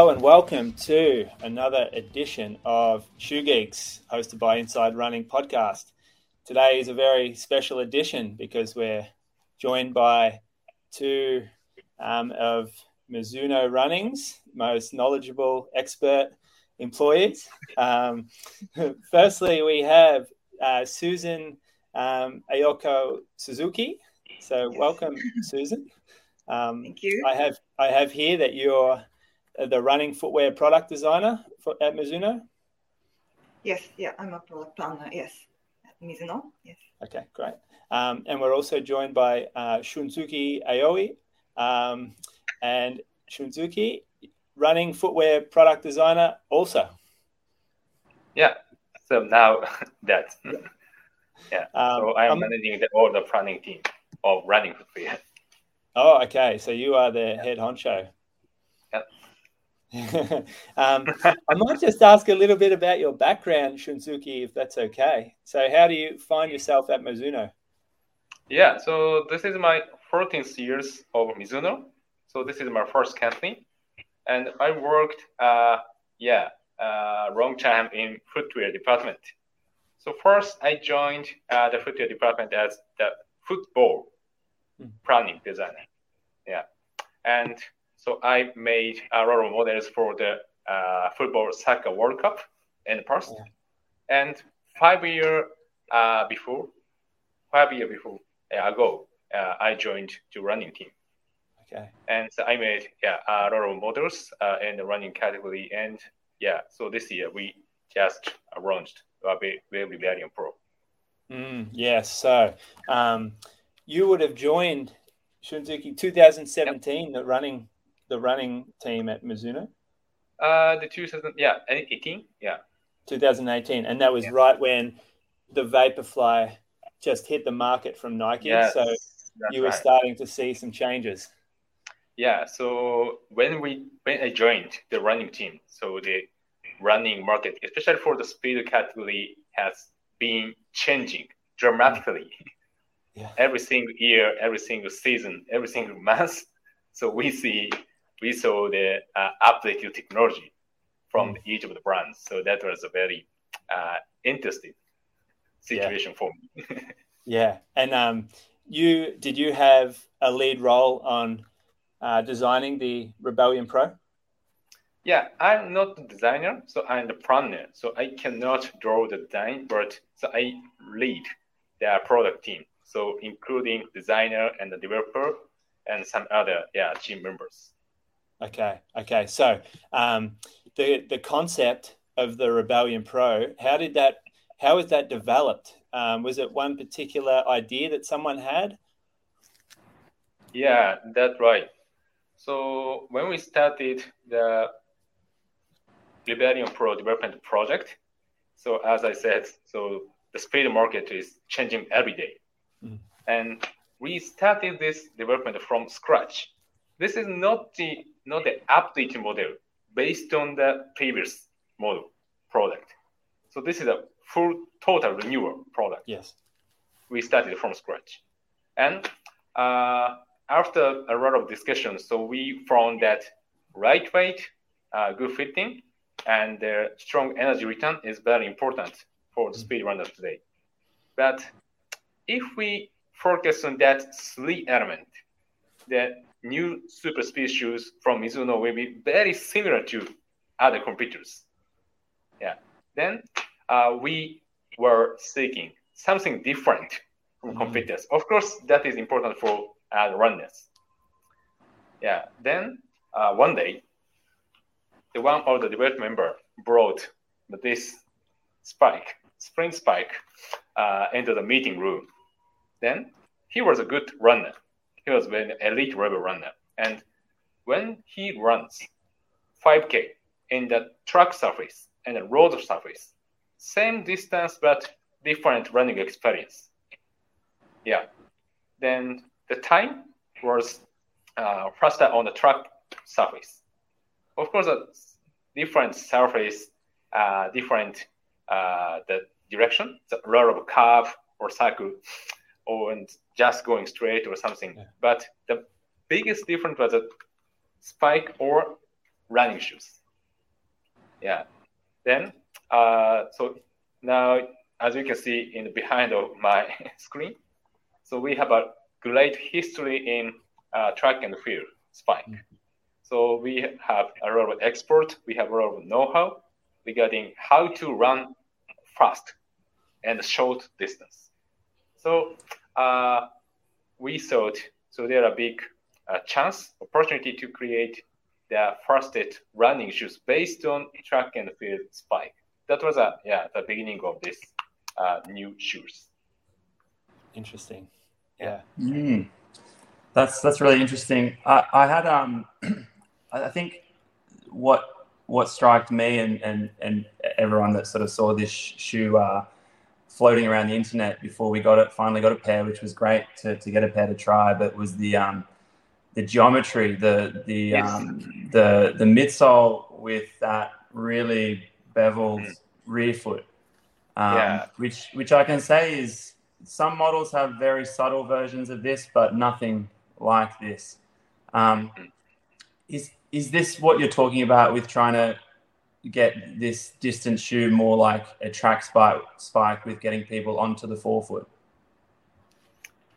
Hello and welcome to another edition of Shoe Geeks, hosted by Inside Running Podcast. Today is a very special edition because we're joined by two um, of Mizuno Running's most knowledgeable expert employees. Um, firstly, we have uh, Susan um, Ayako Suzuki. So, welcome, Susan. Um, Thank you. I have I have here that you're the running footwear product designer for, at Mizuno. Yes, yeah, I'm a product planner. Yes, at Mizuno. Yes. Okay, great. Um, and we're also joined by uh, Shunsuke Aoi um, and Shunsuke, running footwear product designer also. Yeah. So now that. Yeah. Um, so I am managing the, all the planning team of running footwear. Oh, okay. So you are the head honcho. Yep. um, I might just ask a little bit about your background, Shunsuke, if that's okay. So, how do you find yourself at Mizuno? Yeah. So this is my 14th years of Mizuno. So this is my first company, and I worked, uh, yeah, uh, long time in footwear department. So first I joined uh, the footwear department as the football Hmm. planning designer. Yeah, and so I made a lot of models for the uh, football soccer World Cup in the past, Yeah. and five year uh, before, five year before uh, ago, uh, I joined the running team, Okay. and so I made yeah a lot of models uh, in the running category, and yeah, so this year we just launched a Wave Rebellion Pro. Mm, yes. So um, you would have joined Shunsuke 2017, the running the running team at Mizuno. Uh, the 2000 yeah 18 yeah 2018, and that was Yeah. right when the Vaporfly just hit the market from Nike. yes, so you were right. starting to see some changes. Yeah, so when we when I joined the running team, so the running market, especially for the speed category, has been changing dramatically Yeah. every single year, every single season, every single month. So we see we saw the uh, updated technology from each of the brands. So that was a very uh, interesting situation for me. Yeah, and um, you did you have a lead role on uh, designing the Rebellion Pro? Yeah, I'm not the designer, so I'm the planner. So I cannot draw the design, but so I lead the product team. So including designer and the developer and some other yeah team members. Okay, okay. So um, the the concept of the Rebellion Pro, how did that? How was that developed? Um, was it one particular idea that someone had? Yeah, that's right. So when we started the Rebellion Pro development project, so as I said, so the speed market is changing every day. Mm. And we started this development from scratch. This is not the not the updated model based on the previous model product. So this is a full total renewal product Yes. we started from scratch. And uh, after a lot of discussions, so we found that lightweight, uh, good fitting, and uh, strong energy return is very important for the speed runners today. But if we focus on that three element, the new super speed shoes from Mizuno will be very similar to other competitors. Yeah. Then uh, we were seeking something different from Mhm. Of course, that is important for uh, runners. Yeah. Then uh, one day, the one of the development member brought this Spike, Spring Spike, uh, into the meeting room. Then he was a good runner. He was an elite level runner. And when he runs 5K in the track surface and the road surface, same distance but different running experience. Yeah. Then the time was uh, faster on the track surface. Of course, different surface, uh, different uh, the direction, a lot of curve or cycle, or and just going straight or something. Yeah. But the biggest difference was a spike or running shoes. Yeah. Then, uh, so now, as you can see in the behind of my screen, so we have a great history in uh, track and field spike. Mm-hmm. So we have a lot of expert, we have a lot of know-how regarding how to run fast and short distance. So uh, we thought so there are big uh, chance opportunity to create the fastest running shoes based on track and field spike. That was a yeah the beginning of this uh, new shoes. Interesting. Yeah. Mm. That's that's really interesting. I, I had um, I think what what struck me and, and and everyone that sort of saw this shoe uh, floating around the internet before we got it finally got a pair, which was great to, to get a pair to try. But was the um, the geometry, the the yes. um, the the midsole with that really beveled mm. rear foot, um, yeah. which which I can say is some models have very subtle versions of this, but nothing like this. Um, is is this what you're talking about with trying to get this distance shoe more like a track spike spike with getting people onto the forefoot?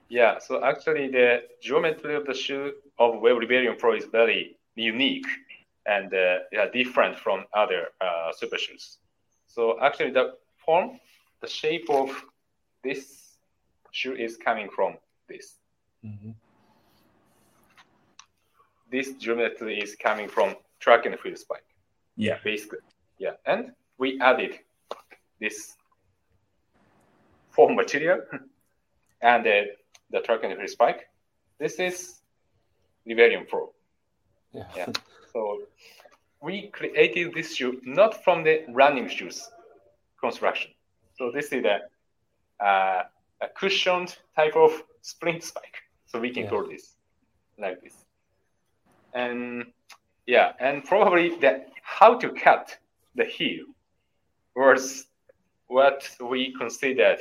Yeah, so actually the geometry of the shoe of Wave Rebellion Pro is very unique and uh, yeah, different from other uh, super shoes. So actually the form, the shape of this shoe is coming from this. Mm-hmm. This geometry is coming from track and field spike. Yeah. Basically. Yeah. And we added this foam material and uh, the track and field spike. This is Rebellion Pro. Yeah. yeah. So we created this shoe not from the running shoes construction. So this is the uh, a cushioned type of spring spike. So we can yeah. call this like this. And yeah, and probably the how to cut the heel was what we considered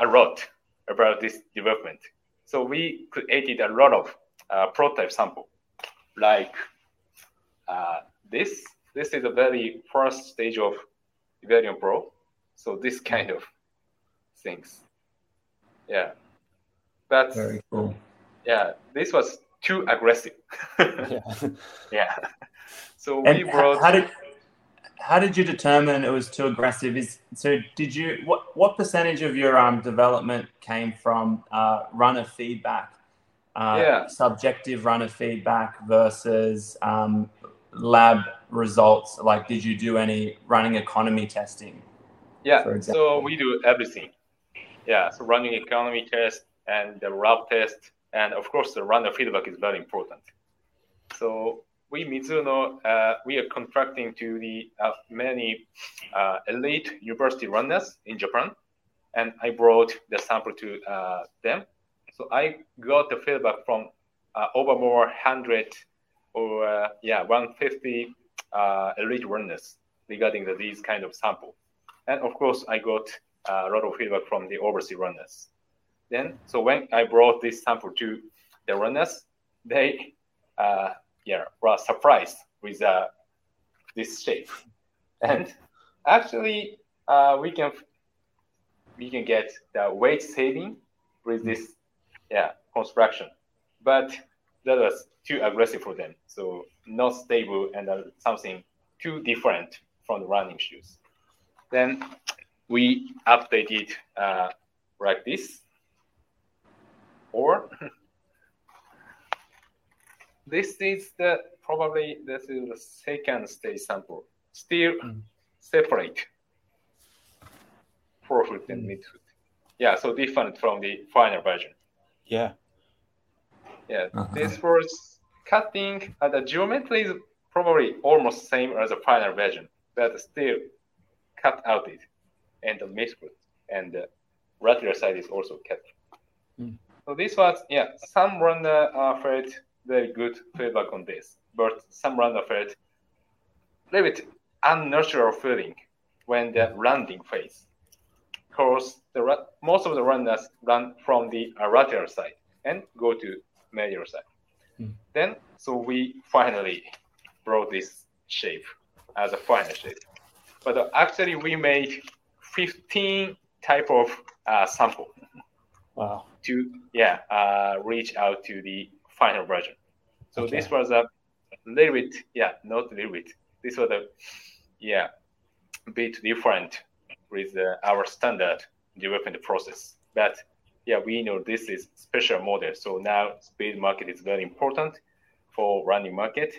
a lot about this development. So we created a lot of uh, prototype sample, like uh, this. This is a very first stage of Rebellion Pro. So this kind of things. Yeah. That's very cool. Yeah, this was too aggressive. yeah. yeah. So and we brought. How did how did you determine it was too aggressive? Is so? Did you what what percentage of your um development came from uh, runner feedback? Uh, yeah. Subjective runner feedback versus um, lab results. Like, did you do any running economy testing? Yeah. So we do everything yeah, so running economy test and the route test, and of course the runner feedback is very important. So we Mizuno, uh, we are contracting to the uh, many uh, elite university runners in Japan, and I brought the sample to uh, them. So I got the feedback from uh, over more hundred or uh, yeah 150 elite runners regarding the, these kind of sample, and of course I got a lot of feedback from the overseas runners. Then, so when I brought this sample to the runners, they yeah were surprised with uh, this shape, and actually uh, we can we can get the weight saving with this yeah construction, but that was too aggressive for them, so not stable and uh, something too different from the running shoes. Then we updated uh, like this. Or this is the probably this is the second stage sample. Still mm. separate. forefoot and midfoot. Yeah, so different from the final version. Yeah. Yeah, Uh-huh. this was cutting. Uh, the geometry is probably almost same as the final version, but still cut out it, and the midfoot and the lateral side is also cut. Mm. So this was yeah. Some runner uh, felt very good feedback on this, but some runner felt a little bit unnatural feeling when the landing phase. Because the most of the runners run from the lateral side and go to medial side. Mm. Then, so we finally brought this shape as a final shape. But actually, we made 15 type of uh, sample Wow. to yeah uh, reach out to the final version. So Okay. this was a little bit yeah not a little bit. This was a yeah bit different with uh, our standard development process. But yeah, we know this is special model. So now speed market is very important for running market.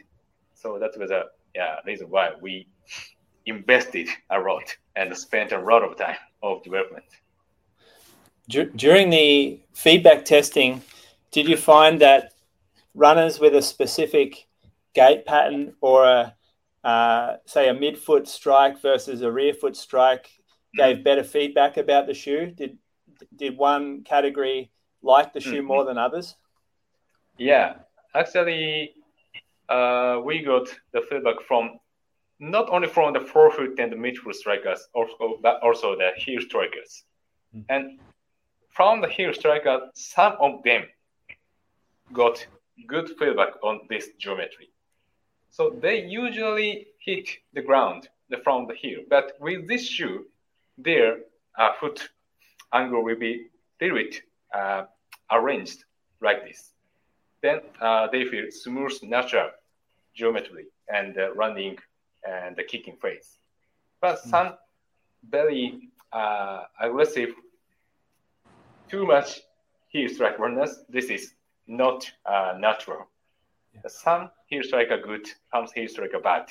So that was a yeah reason why we invested a lot and spent a lot of time of development. Dur- during the feedback testing, did you find that runners with a specific gait pattern or a uh, say a midfoot strike versus a rear foot strike gave better feedback about the shoe? Did did one category like the shoe Mhm. more than others? Yeah, actually, uh, we got the feedback from not only from the forefoot and the midfoot strikers, also but also the heel strikers, Mm. and from the heel strikers, some of them got good feedback on this geometry. So they usually hit the ground the- from the heel, but with this shoe, their uh, foot angle will be a little bit uh, arranged like this then uh, they feel smooth, natural geometry and uh, running and the kicking phase. But some very uh, aggressive, too much heel strike runners, this is not uh, natural. Some heel strike are good, some heel strike are bad.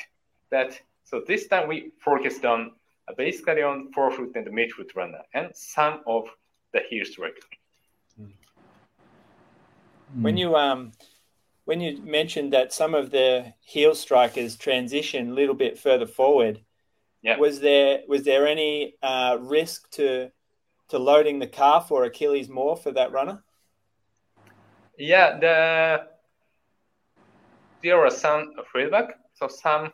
But so this time we focused on uh, basically on forefoot and midfoot runner and some of the heel strike. When you um when you mentioned that some of the heel strikers transition a little bit further forward, Yeah. was there was there any uh, risk to to loading the calf or Achilles more for that runner? Yeah, the there was some feedback. So some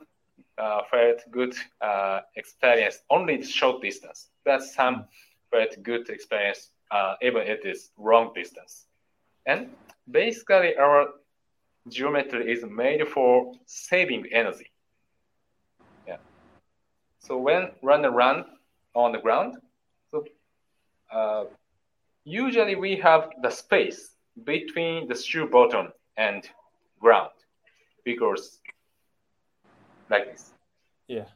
uh, felt good uh, experience only short distance, but some felt good experience uh, even it is long distance. And basically, our geometry is made for saving energy. Yeah. So when run on the ground, so uh, usually we have the space between the shoe bottom and ground because like this. Yeah.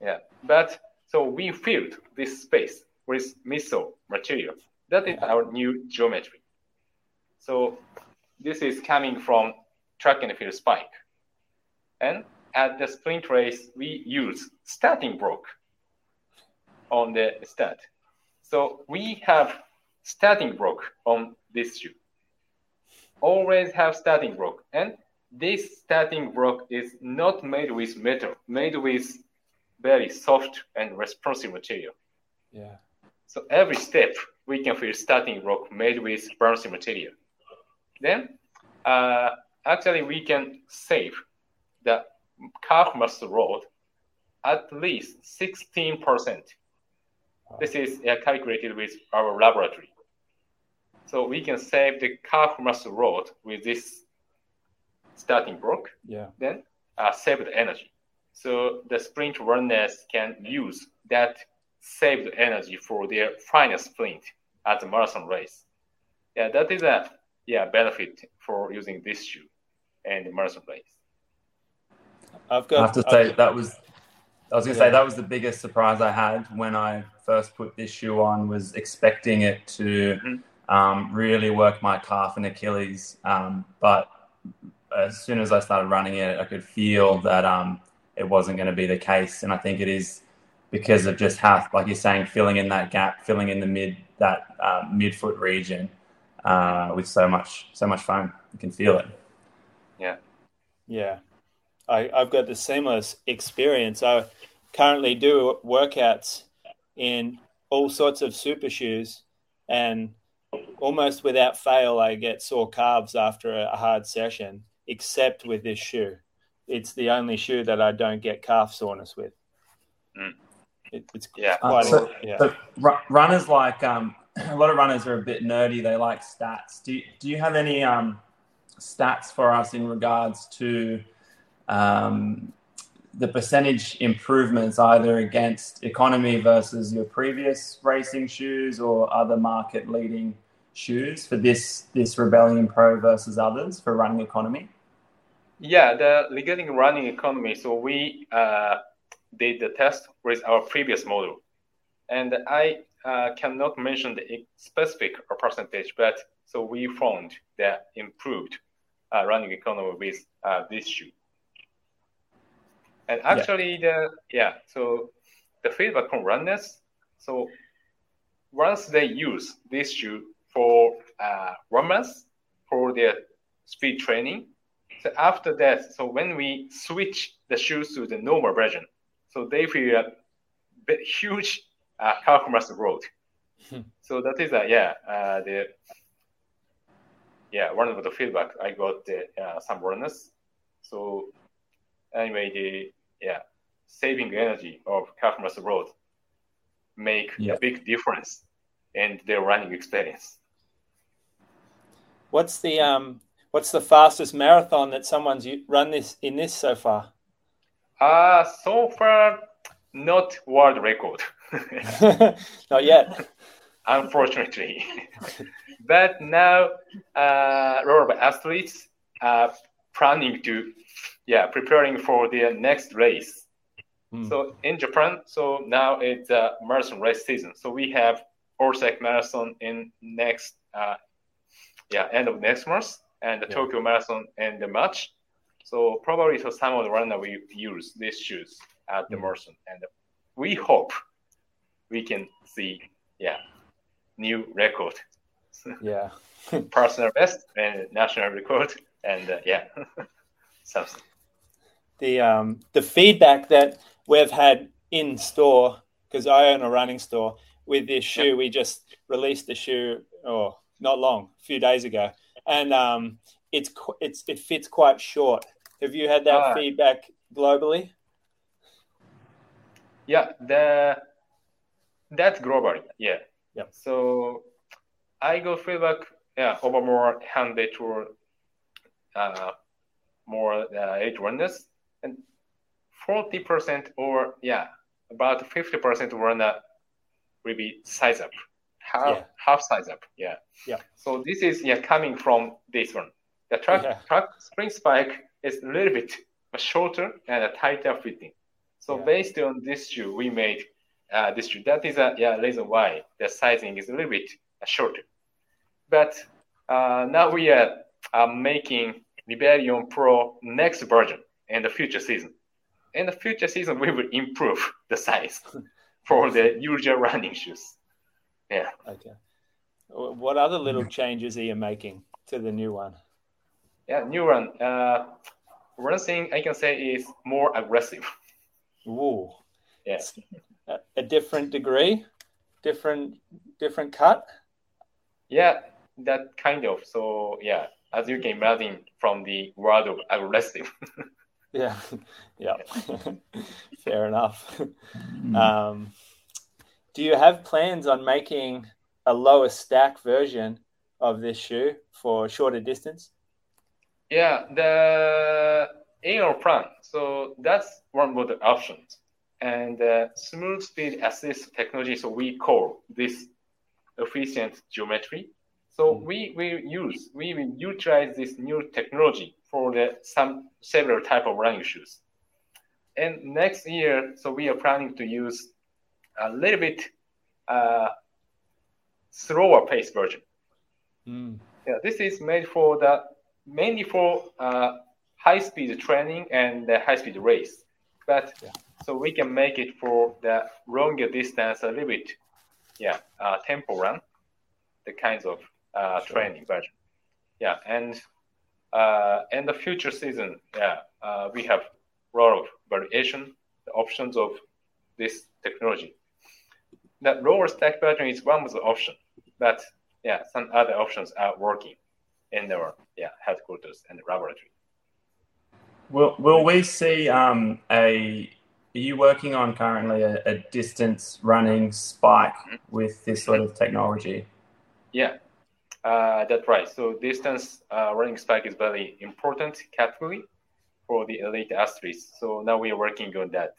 yeah. But so we filled this space with midsole material. That is our new geometry. So this is coming from track and field spike. And at the sprint race we use starting block on the start so we have starting block on this shoe always have starting block. And this starting block is not made with metal made with very soft and responsive material. Yeah. so every step we can feel starting block made with bouncy material. Then uh, actually we can save the calf muscle load at least 16% this is uh, calculated with our laboratory so we can save the calf muscle load with this starting block, Yeah. then uh, save the energy. So the sprint runners can use that saved energy for their final sprint at the marathon race. Yeah, that is a yeah benefit for using this shoe and the marathon race. I've got. I have to I've- say that was. I was going to Yeah. say that was the biggest surprise I had when I first put this shoe on. Was expecting it to Mhm. Um, really work my calf and Achilles, um, but as soon as I started running it, I could feel that um, it wasn't going to be the case. And I think it is because of just how, like you're saying, filling in that gap, filling in the mid that uh, midfoot region uh, with so much so much foam. You can feel it. Yeah. Yeah. I, I've got the seamless experience. I currently do workouts in all sorts of super shoes, and almost without fail, I get sore calves after a hard session, except with this shoe. It's the only shoe that I don't get calf soreness with. Mm. It, it's Yeah. quite Uh, so- yeah. So runners like um, a lot of runners are a bit nerdy. They like stats. Do you, do you have any um, stats for us in regards to um, the percentage improvements either against economy versus your previous racing shoes or other market leading shoes for this this Rebellion Pro versus others for running economy? Yeah, the regarding running economy, so we uh, did the test with our previous model, and I uh, cannot mention the specific percentage, but so we found that improved uh, running economy with uh, this shoe. And actually, the yeah, so the feedback from runners, so once they use this shoe for uh, one month for their speed training, so after that, so when we switch the shoes to the normal version, so they feel a huge uh, calf muscle growth. So that is a yeah uh, the yeah one of the feedback I got the, uh, some runners. So anyway, the yeah saving energy of calf muscle growth make Yeah. a big difference in their running experience. What's the um what's the fastest marathon that someone's run this in this so far? Uh, so far, not world record, Not yet. unfortunately. but now, uh, a lot of athletes are planning to, yeah, preparing for their next race. Hmm. So in Japan, so now it's a marathon race season. So we have Osaka Marathon in next, uh, yeah, end of next month, and the Yeah. Tokyo Marathon in the March. So probably so some of the runner will use these shoes at the Mm. marathon, and we hope we can see, yeah, new record, Yeah. personal best and national record, and uh, yeah, something. the um, the feedback that we've had in store because I own a running store with this shoe. We just released the shoe, oh, not long, a few days ago, and um, it's it's it fits quite short. Have you had that Ah. feedback globally? Yeah, the that's globally. Yeah. Yeah. So I got feedback. Yeah, over more handed to uh, more uh, age runners, and forty percent or yeah, about fifty percent runner will be size up, half Yeah. half size up. Yeah. Yeah. So this is yeah coming from this one. The track Yeah. track spring spike is a little bit shorter and a tighter fitting. So Yeah. based on this shoe, we made uh, this shoe. That is a yeah reason why the sizing is a little bit shorter. But uh, now we are uh, making Rebellion Pro next version in the future season. In the future season, we will improve the size for the usual running shoes. Yeah. Okay. What other little changes are you making to the new one? Yeah, new one. Uh, one thing I can say is more aggressive. Ooh, Yes. a, a different degree, different different cut. Yeah, that kind of. So yeah, as you can imagine from the word of aggressive. Yeah, yeah. Fair enough. Mm. Um, do you have plans on making a lower stack version of this shoe for shorter distance? Yeah, the AR plan. So that's one of the options. And uh, smooth speed assist technology. So we call this efficient geometry. So Mm. we will use, we will utilize this new technology for the some several type of running shoes. And next year, so we are planning to use a little bit uh, slower pace version. Mm. Yeah, this is made for the mainly for uh, high speed training and the high speed race. But Yeah. so we can make it for the longer distance a little bit, yeah, uh, tempo run, the kinds of uh, sure. training version. Yeah, and uh, in the future season, yeah, uh, we have a lot of variation, the options of this technology. The lower stack version is one of the options, but yeah, some other options are working in our yeah headquarters and laboratory. Will Will we see um, a? Are you working on currently a, a distance running spike mm-hmm. with this sort of technology? Yeah, uh, that's right. So distance uh, running spike is very important category for the elite athletes. So now we are working on that.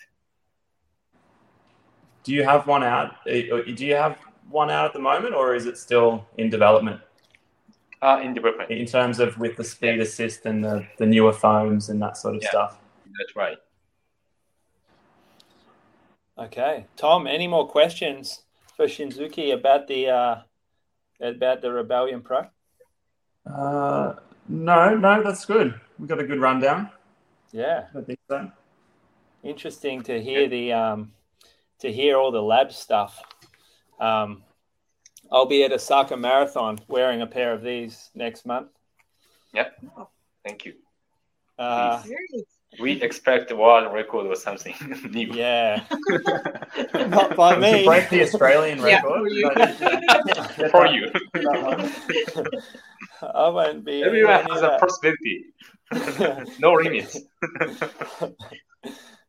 Do you have one out? Uh, do you have one out at the moment, or is it still in development? Uh, in development. In terms of with the speed yeah. assist and the, the newer foams and that sort of yeah, stuff. That's right. Okay, Tom. Any more questions for Shunsuke about the uh, about the Rebellion Pro? Uh, no, no, that's good. We got a good rundown. Yeah, I think so. Interesting to hear the um, to hear all the lab stuff. Um, I'll be at a Osaka Marathon wearing a pair of these next month. Yep. thank you. Uh, we expect a world record or something new. Yeah, not by me. Break the Australian record yeah, for you. I won't be. Everyone has a possibility. no limits.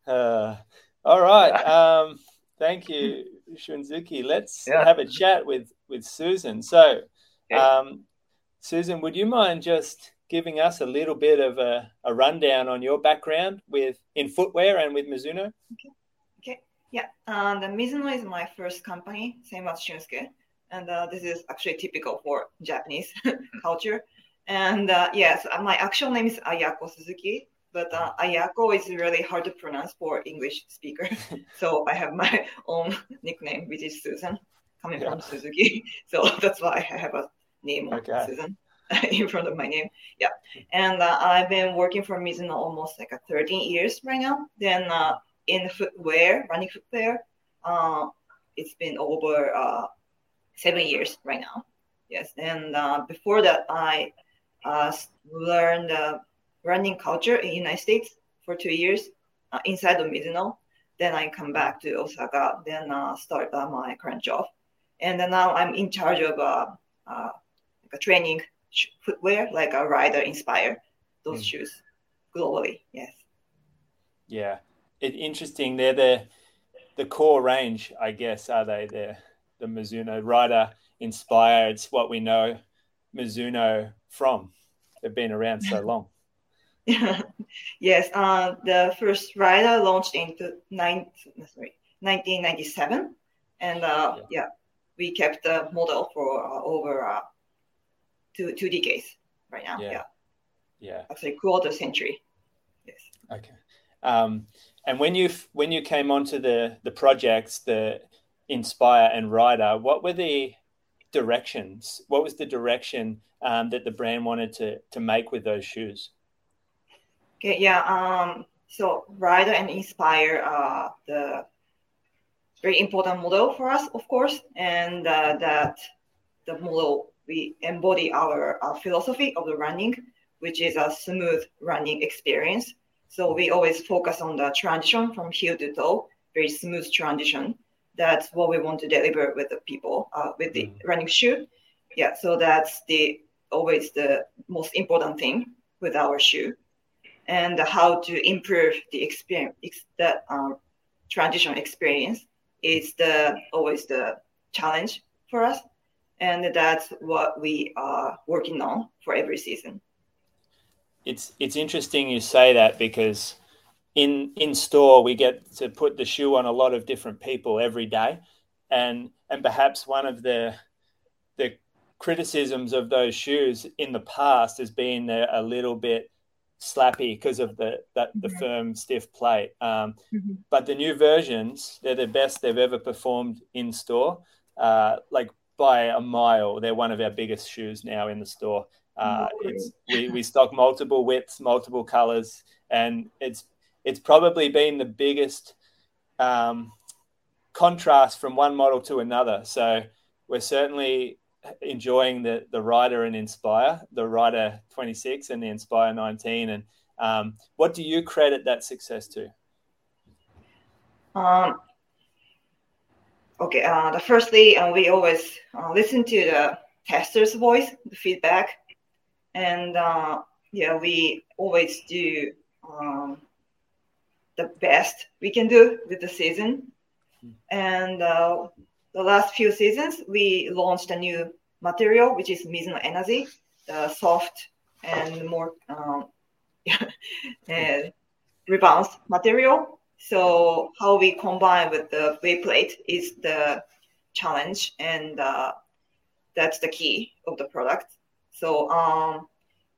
Uh, all right. Um, thank you, Shunsuke. Let's yeah. have a chat with with Susan. So, um, Susan, would you mind just giving us a little bit of a, a, rundown on your background with in footwear and with Mizuno? Okay. Okay. Yeah. Uh, the Mizuno is my first company, same as Shunsuke. And uh, this is actually typical for Japanese culture. And uh, yes, my actual name is Ayako Suzuki but uh, Ayako is really hard to pronounce for English speakers. so I have my own nickname, which is Susan, coming yeah. from Suzuki. So that's why I have a name okay. Susan in front of my name. Yeah. And uh, I've been working for Mizuno almost like a 13 years right now. Then uh, in footwear, running footwear, uh, it's been over uh, seven years right now. Yes. And uh, before that, I learned running culture in United States for two years uh, inside of Mizuno. Then I come back to Osaka, then uh, start uh, my current job. And then now I'm in charge of uh, uh, like a training footwear, like a rider inspire those mm. shoes globally. Yes. Yeah, it, interesting. They're the the core range, I guess, are they? The the Mizuno rider inspire. It's what we know Mizuno from. They've been around so long. yes, uh, the first rider launched in nine, sorry, 1997. And uh, yeah. yeah. we kept the model for uh, over uh, two, two decades right now. Yeah. Yeah. yeah. Actually, quarter century. Yes. Okay. Um, and when you when you came onto the the projects, the Inspire and Rider, what were the directions? What was the direction um, that the brand wanted to to make with those shoes? Okay, yeah. Um, so Rider and Inspire are the very important model for us, of course, and uh, that the model we embody our, our philosophy of the running, which is a smooth running experience. So we always focus on the transition from heel to toe, very smooth transition. That's what we want to deliver with the people uh, with the mm. running shoe. Yeah, so that's the always the most important thing with our shoe and how to improve the experience, the um, transition experience is the always the challenge for us, and that's what we are working on for every season. It's it's interesting you say that because in in store we get to put the shoe on a lot of different people every day, and and perhaps one of the the criticisms of those shoes in the past has been a, a little bit slappy because of the that the mm-hmm. firm stiff plate. Um, mm-hmm. But the new versions, they're the best they've ever performed in store, uh, like by a mile. They're one of our biggest shoes now in the store. Uh, it's, we, we stock multiple widths, multiple colors, and it's it's probably been the biggest um, contrast from one model to another. So we're certainly enjoying the the Rider and Inspire, the Rider 26 and the Inspire 19. And um, what do you credit that success to? Um, okay, uh, the firstly, uh, we always uh, listen to the tester's voice, the feedback, and uh, yeah, we always do um, the best we can do with the season. And uh, the last few seasons, we launched a new material, which is Mizuno Enerzy, the soft and more um, uh, material. So how we combine with the wave plate is the challenge, and uh, that's the key of the product. So um,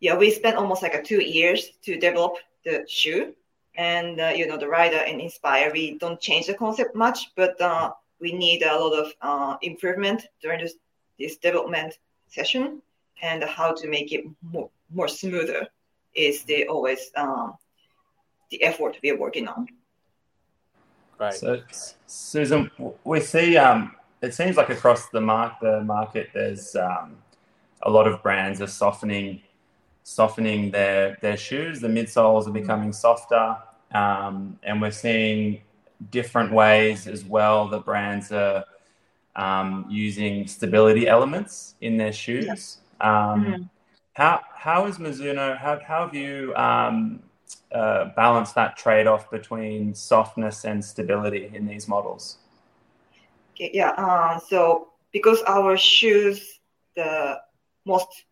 yeah, we spent almost like a two years to develop the shoe, and uh, you know the rider and inspire. We don't change the concept much, but uh, we need a lot of uh, improvement during this, this development session, and how to make it more, more smoother is the always um, the effort we are working on. Right. So, Susan, we see um, it seems like across the mark the market, there's um, a lot of brands are softening softening their their shoes. The midsoles are becoming softer, um, and we're seeing different ways as well that brands are um, using stability elements in their shoes. Um, Mm-hmm. How how is Mizuno? How how have you um, uh, balanced that trade off between softness and stability in these models? Okay, yeah. Uh, so because our shoes, the most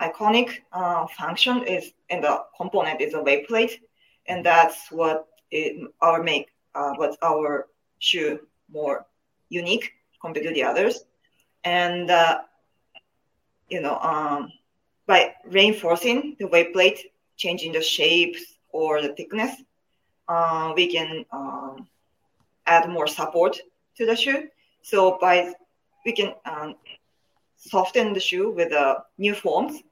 iconic uh, function is and the component is a wave plate, and that's what it, our make uh, what's our shoe more unique compared to the others, and uh, you know um, by reinforcing the wave plate, changing the shapes or the thickness, uh, we can um, add more support to the shoe. So by we can um, soften the shoe with uh, new foams,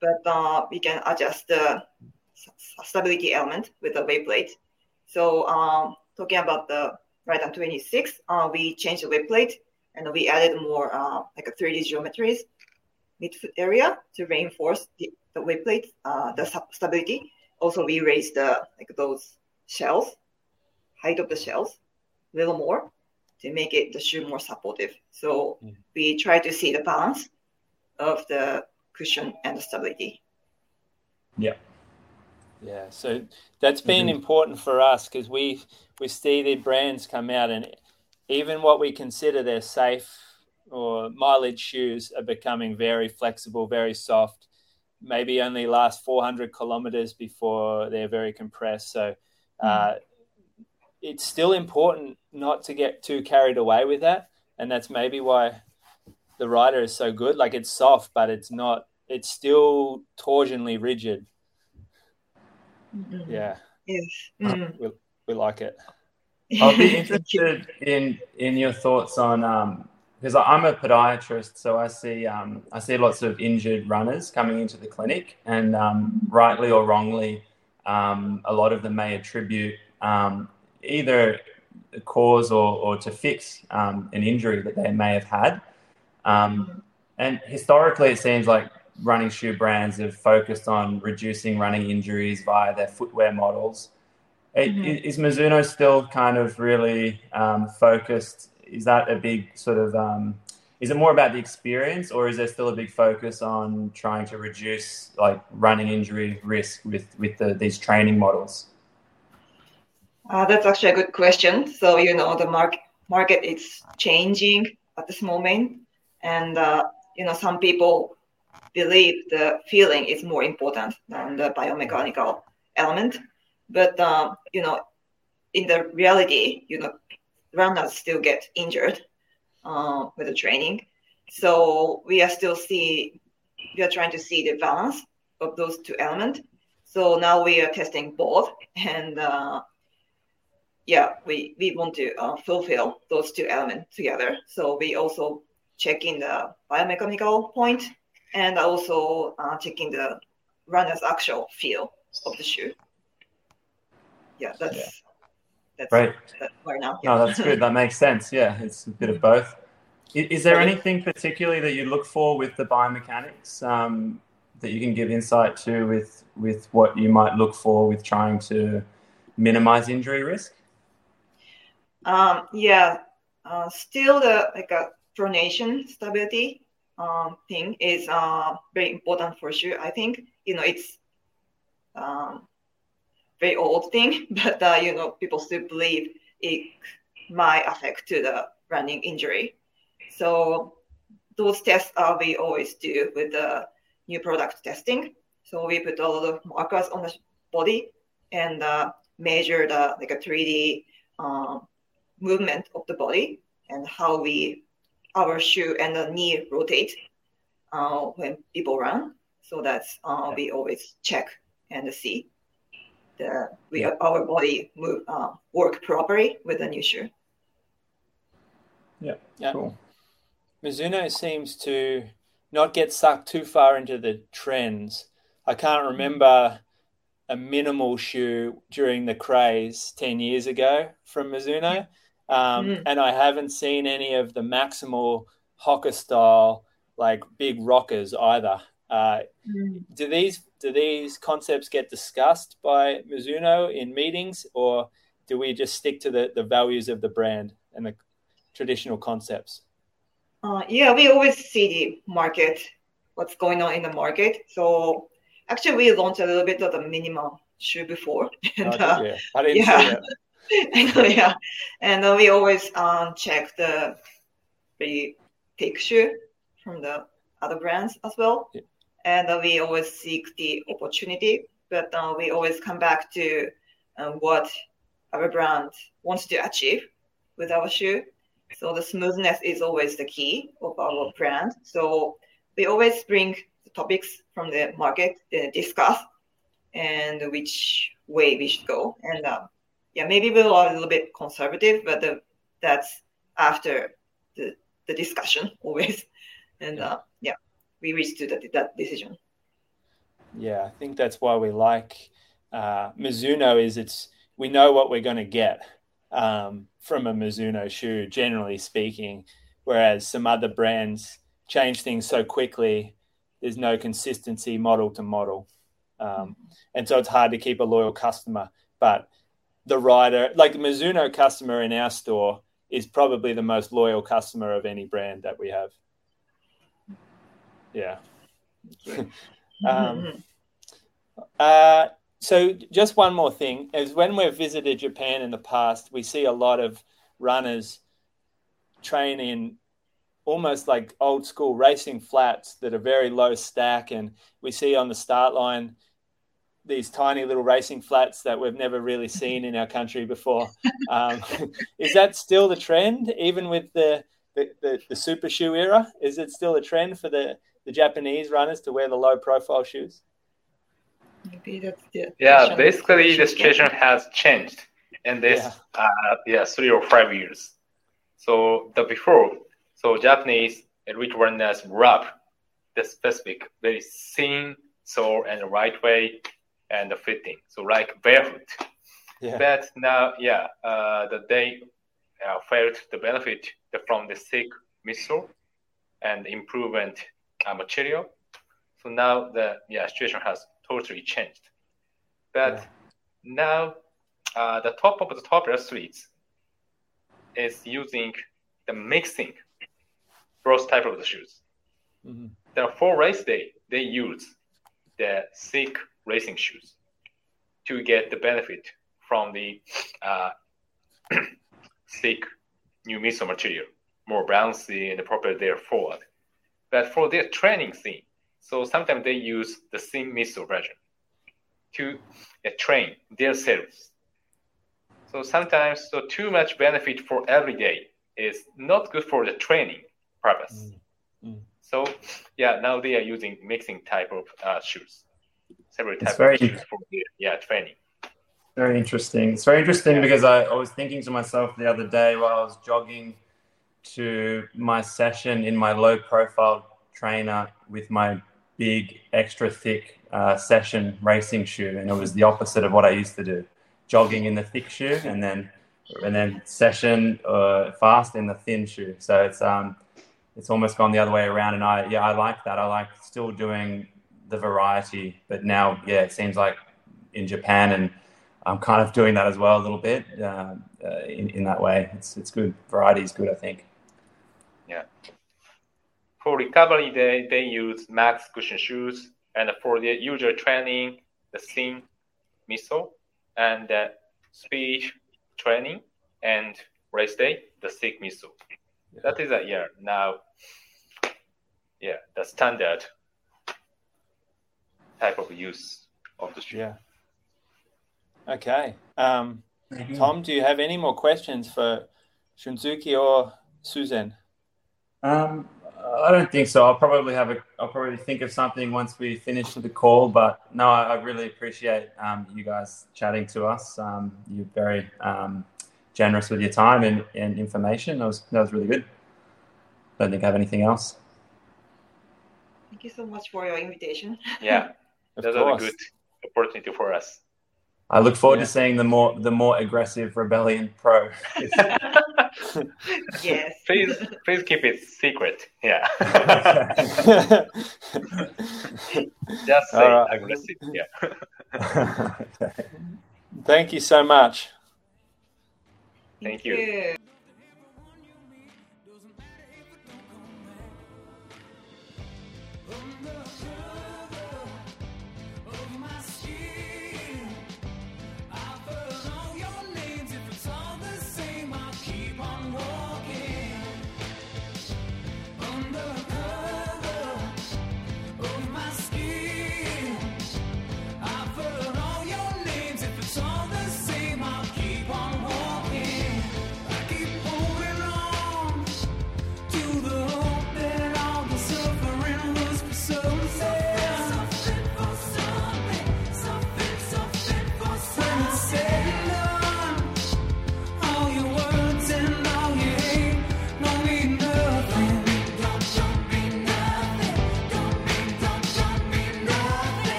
but uh, we can adjust the stability element with the wave plate. So um, talking about the Rider 26, uh, we changed the wave plate and we added more uh, like a 3D geometries midfoot area to reinforce the, the wave plate, uh, the stability. Also, we raised the like those shells, height of the shells, a little more to make it the shoe more supportive. So mm. we try to see the balance of the cushion and the stability. Yeah. Yeah, so that's been mm-hmm. important for us because we we see the brands come out and even what we consider their safe or mileage shoes are becoming very flexible, very soft. Maybe only last 400 kilometers before they're very compressed. So uh, mm. it's still important not to get too carried away with that, and that's maybe why the rider is so good. Like it's soft, but it's not. It's still torsionally rigid. Mm-hmm. Yeah. Yes. Mm. We, we like it. I'll be interested in in your thoughts on um, because I'm a podiatrist, so I see um, I see lots of injured runners coming into the clinic, and um, rightly or wrongly, um, a lot of them may attribute um, either a cause or, or to fix um, an injury that they may have had. Um, and historically, it seems like running shoe brands have focused on reducing running injuries via their footwear models. Mm-hmm. Is Mizuno still kind of really focused is that a big sort of um, is it more about the experience or is there still a big focus on trying to reduce like running injury risk with with the, these training models uh, that's actually a good question so you know the market market is changing at this moment and uh, you know some people believe the feeling is more important than the biomechanical element but um, you know in the reality you know runners still get injured uh, with the training. So we are still see we are trying to see the balance of those two elements. So now we are testing both, and uh, yeah, we we want to uh, fulfill those two elements together. So we also checking the biomechanical point and also uh, checking the runner's actual feel of the shoe. Yeah, that's That's, Right. that's right now. No, that's good. That makes sense. Yeah, it's a bit of both. I- Is there anything particularly that you look for with the biomechanics um, that you can give insight to with with what you might look for with trying to minimize injury risk? Um, yeah, uh, still the like a pronation stability um, thing is uh, very important for sure. I think you know it's um, very old thing, but uh, you know people still believe it might affect to the running injury. So those tests are we always do with the new product testing. So we put a lot of markers on the body and uh, measure the like a 3D um, movement of the body and how we our shoe and the knee rotate uh, when people run. So that's uh, we always check and see the we Yeah. our body move uh, work properly with the new shoe. Yeah. Cool. Mizuno seems to not get sucked too far into the trends. I can't remember a minimal shoe during the craze 10 years ago from Mizuno. Um, Mm. And I haven't seen any of the maximal Hoka style, like big rockers either. Uh, do these do these concepts get discussed by Mizuno in meetings, or do we just stick to the, the values of the brand and the traditional concepts? Uh, yeah, we always see the market, what's going on in the market. So actually, we launched a little bit of the minimum shoe before, and Oh, uh, yeah. I didn't yeah. see it. yeah, and uh, we always um, check the the shoe from the other brands as well, Yeah. and uh, we always seek the opportunity. But uh, we always come back to uh, what our brand wants to achieve with our shoe. So the smoothness is always the key of our brand. So we always bring the topics from the market, uh, discuss, and which way we should go. And uh, yeah, maybe we are a little bit conservative, but the, that's after the, the discussion always. And Yeah. uh, yeah, we reached to that, that decision. Yeah, I think that's why we like uh, Mizuno. Is it's we know what we're going to get um, from a Mizuno shoe, generally speaking, whereas some other brands change things so quickly. There's no consistency model to model, um, and so it's hard to keep a loyal customer. But the rider, like the Mizuno customer in our store, is probably the most loyal customer of any brand that we have. Yeah. Um. Uh, so just one more thing is when we've visited Japan in the past, we see a lot of runners train in almost like old school racing flats that are very low stack, and we see on the start line these tiny little racing flats that we've never really seen in our country before. Um, is that still the trend, even with the, the, the, the super shoe era? Is it still a trend for the, the Japanese runners to wear the low profile shoes? Maybe that's the Yeah, basically the situation has changed in this Yeah. uh, yeah three or five years. So the before, so Japanese elite runners wrap the specific very thin sole and the right way and the fitting. So like barefoot. Yeah. But now, yeah, uh, the they uh, felt the benefit from the thick midsole and improvement uh, material. So now the yeah situation has totally changed. But Yeah. now uh, the top of the top athletes is using the mixing both type of the shoes. Mhm. Then for race day, they use the thick racing shoes to get the benefit from the uh, thick new midsole material, more bouncy and proper there forward. But for their training scene, so sometimes they use the thin midsole version to uh, train themselves. So sometimes so too much benefit for every day is not good for the training purpose. Mm, mm. So yeah, now they are using mixing type of uh, shoes, several types very- of for yeah training. Very interesting. It's very interesting Yeah. because I, I was thinking to myself the other day while I was jogging to my session in my low profile trainer with my big, extra thick uh, session racing shoe. And it was the opposite of what I used to do jogging in the thick shoe and then and then session uh, fast in the thin shoe. So it's um, it's almost gone the other way around. And I yeah, I like that. I like still doing the variety, but now yeah, it seems like in Japan and I'm kind of doing that as well a little bit uh, uh, in in that way. It's it's good. Variety is good, I think. Yeah. For recovery, they they use max cushion shoes, and for the usual training, the thin midsole, and uh, speed training and race day, the thick midsole. Yeah. That is a yeah now. Yeah, the standard type of use of the shoe. Yeah. Okay. Um, Tom, do you have any more questions for Shunsuke or Susan? Um, I don't think so. I'll probably have a. I'll probably think of something once we finish the call. But no, I, I really appreciate um, you guys chatting to us. Um, you're very um, generous with your time and, and information. That was that was really good. I don't think I have anything else. Thank you so much for your invitation. Yeah, that's a good opportunity for us. I look forward yeah. to seeing the more the more aggressive Rebellion Pro. yes. Please please keep it secret. Yeah. Just say right. aggressive. Yeah. Thank you so much. Thank, Thank you. you.